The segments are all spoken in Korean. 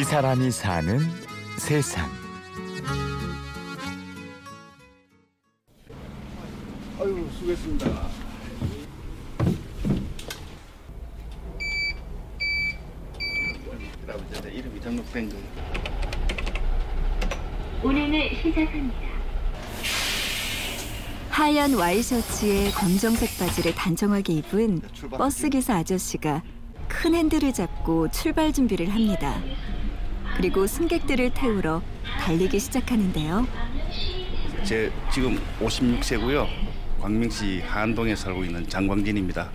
이 사람이 사는 세상. 아유 수고했습니다. 내 이름이 등록된 거. 운행을 시작합니다. 하얀 와이셔츠에 검정색 바지를 단정하게 입은 버스 기사 아저씨가 큰 핸들을 잡고 출발 준비를 합니다. 그리고 승객들을 태우러 달리기 시작하는데요. 제 지금 56세고요. 광명시 한동에 살고 있는 장광진입니다.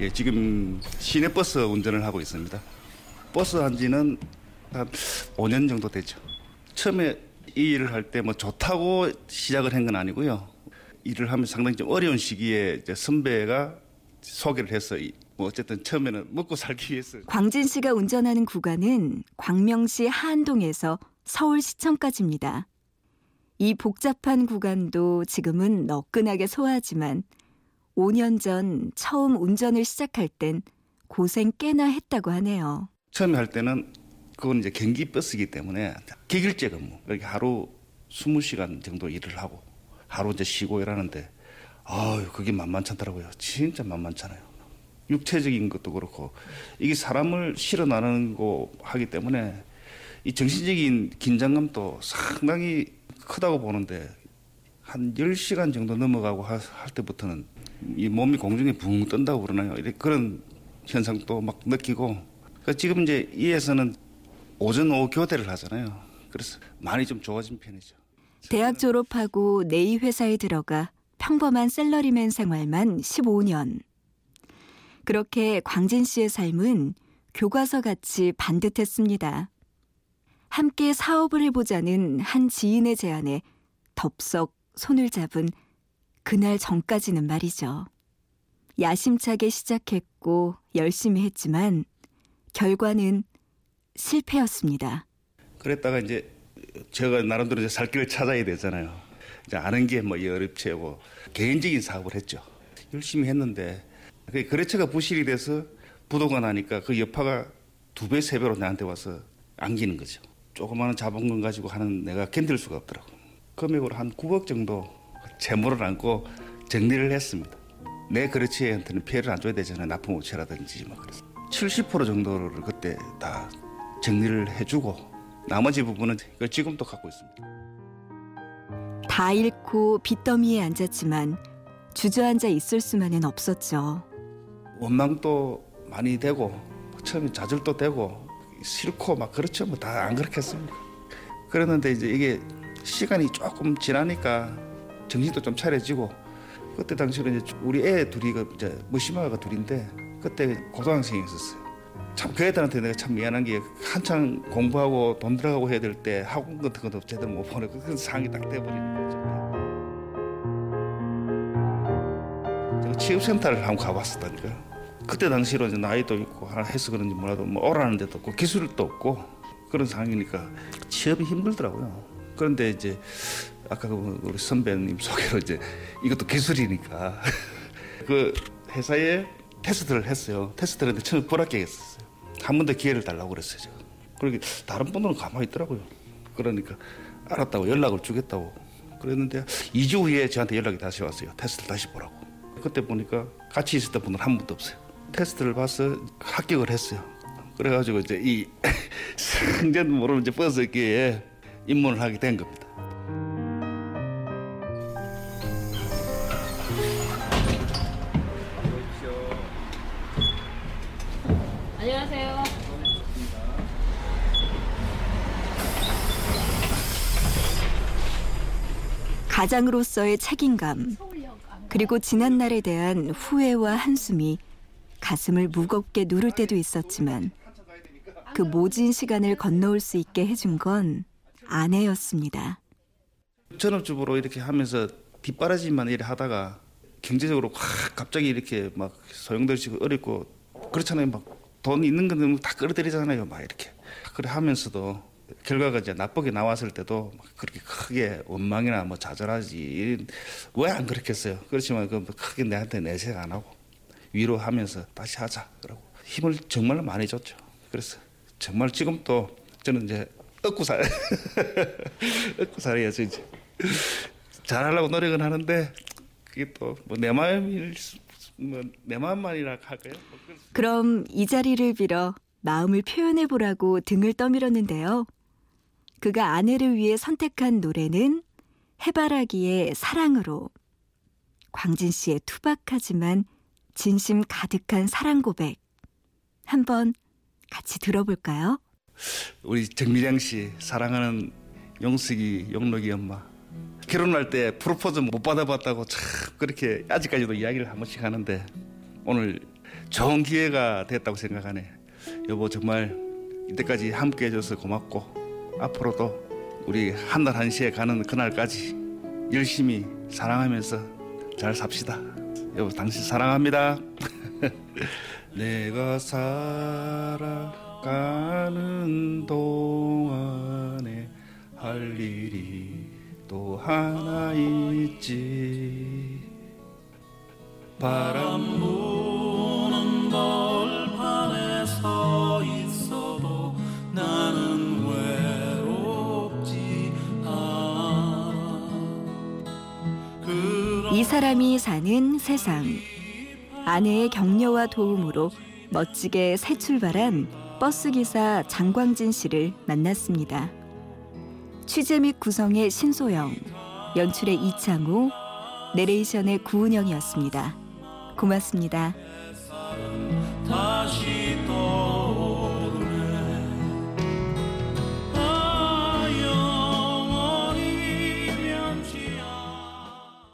예, 지금 시내버스 운전을 하고 있습니다. 버스 한 지는 한 5년 정도 되죠. 처음에 이 일을 할 때 뭐 좋다고 시작을 한 건 아니고요. 일을 하면 상당히 좀 어려운 시기에 선배가 소개를 해서 이- 뭐 어쨌든 처음에는 먹고 살기 위해서 광진 씨가 운전하는 구간은 광명시 하안동에서 서울시청까지입니다. 이 복잡한 구간도 지금은 너끈하게 소화하지만 5년 전 처음 운전을 시작할 땐 고생 꽤나 했다고 하네요. 처음에 할 때는 그건 이제 경기 버스이기 때문에 기길제 근무. 그렇게 하루 20시간 정도 일을 하고 하루 이제 쉬고 일하는데 아유, 그게 만만찮더라고요. 진짜 만만찮아요. 육체적인 것도 그렇고 이게 사람을 실어 나르는 거 하기 때문에 이 정신적인 긴장감도 상당히 크다고 보는데 한 10시간 정도 넘어가고 하- 할 때부터는 이 몸이 공중에 붕 뜬다고 그러나요? 이렇게 그런 현상도 막 느끼고 그러니까 지금 이제 이에서는 오전 오후 교대를 하잖아요. 그래서 많이 좀 좋아진 편이죠. 대학 졸업하고 네이 회사에 들어가 평범한 셀러리맨 생활만 15년. 그렇게 광진 씨의 삶은 교과서 같이 반듯했습니다. 함께 사업을 해보자는 한 지인의 제안에 덥석 손을 잡은 그날 전까지는 말이죠. 야심차게 시작했고 열심히 했지만 결과는 실패였습니다. 그랬다가 이제 제가 나름대로 이제 살 길을 찾아야 되잖아요. 이제 아는 게뭐 어렵지고 개인적인 사업을 했죠. 열심히 했는데 그 거래처가 부실이 돼서 부도가 나니까 그 여파가 두 배, 세 배로 나한테 와서 안기는 거죠. 조그마한 자본금 가지고 하는 내가 견딜 수가 없더라고. 금액으로 한 9억 정도 채무를 안고 정리를 했습니다. 내 거래처한테는 피해를 안 줘야 되잖아요. 납품 업체라든지 뭐 그래서 70% 정도를 그때 다 정리를 해주고 나머지 부분은 지금도 갖고 있습니다. 다 잃고 빚더미에 앉았지만 주저앉아 있을 수만은 없었죠. 원망도 많이 되고 처음에 좌절도 되고 싫고 막 그렇죠. 뭐 다 안 그렇겠습니까? 그랬는데 이제 이게 시간이 조금 지나니까 정신도 좀 차려지고 그때 당시에는 이제 우리 애 둘이 그 이제 무심아가 둘인데 그때 고등학생이었었어요. 참 그 애들한테 내가 참 미안한 게 한창 공부하고 돈 들어가고 해야 될 때 학원 같은 것도 제대로 못 보내고 그 상황이 딱 돼버리는 거죠. 제가 취업센터를 한번 가봤었다니까요 그때 당시로 이제 나이도 있고 해서 그런지 몰라도 뭐 오라는 데도 없고 기술도 없고 그런 상황이니까 취업이 힘들더라고요. 그런데 이제 아까 그 우리 선배님 소개로 이제 이것도 기술이니까 그 회사에 테스트를 했어요. 테스트를 했는데 처음에 불합격했었어요. 한 번 더 기회를 달라고 그랬어요. 제가. 그러게 다른 분들은 가만히 있더라고요. 그러니까 알았다고 연락을 주겠다고 그랬는데 2주 후에 저한테 연락이 다시 왔어요. 테스트를 다시 보라고. 그때 보니까 같이 있었던 분은 한 분도 없어요. 테스트를 봐서 합격을 했어요. 그래가지고 이제 이 성전 모르는 이제 버스 기에 입문을 하게 된 겁니다. 가장으로서의 책임감, 그리고 지난 날에 대한 후회와 한숨이 가슴을 무겁게 누를 때도 있었지만 그 모진 시간을 건너올 수 있게 해준 건 아내였습니다. 전업주부로 이렇게 하면서 뒷바라지만 이렇게 하다가 경제적으로 확 갑자기 이렇게 막 소용돌이치고 어렵고 그렇잖아요. 막 돈 있는 거는 다 끌어들이잖아요. 막 이렇게. 그래 하면서도 결과가 이제 나쁘게 나왔을 때도 막 그렇게 크게 원망이나 뭐 좌절하지 왜 안 그렇겠어요. 그렇지만 그 크게 내한테 내색 안 하고 위로하면서 다시 하자 그러고 힘을 정말 많이 줬죠. 그래서 정말 지금도 저는 이제 얻고 살 얻고 살아야죠 이제 잘하려고 노력은 하는데 그게 또 뭐 내 마음일 뭐 내 마음만이라 할까요? 뭐 그럼 이 자리를 빌어 마음을 표현해 보라고 등을 떠밀었는데요. 그가 아내를 위해 선택한 노래는 해바라기의 사랑으로. 광진 씨의 투박하지만 진심 가득한 사랑 고백. 한번 같이 들어볼까요? 우리 정미량 씨 사랑하는 용숙이 용록이 엄마 결혼할 때 프로포즈 못 받아봤다고 참 그렇게 아직까지도 이야기를 한 번씩 하는데 오늘 좋은 기회가 됐다고 생각하네 여보 정말 이때까지 함께 해줘서 고맙고 앞으로도 우리 한달 한시에 가는 그날까지 열심히 사랑하면서 잘 삽시다 여보 당신 사랑합니다. 내가 살아가는 동안에 할 일이 또 하나 있지. 바람 부 이 사람이 사는 세상. 아내의 격려와 도움으로 멋지게 새 출발한 버스기사 장광진 씨를 만났습니다. 취재 및 구성의 신소영, 연출의 이창호, 내레이션의 구은영이었습니다. 고맙습니다.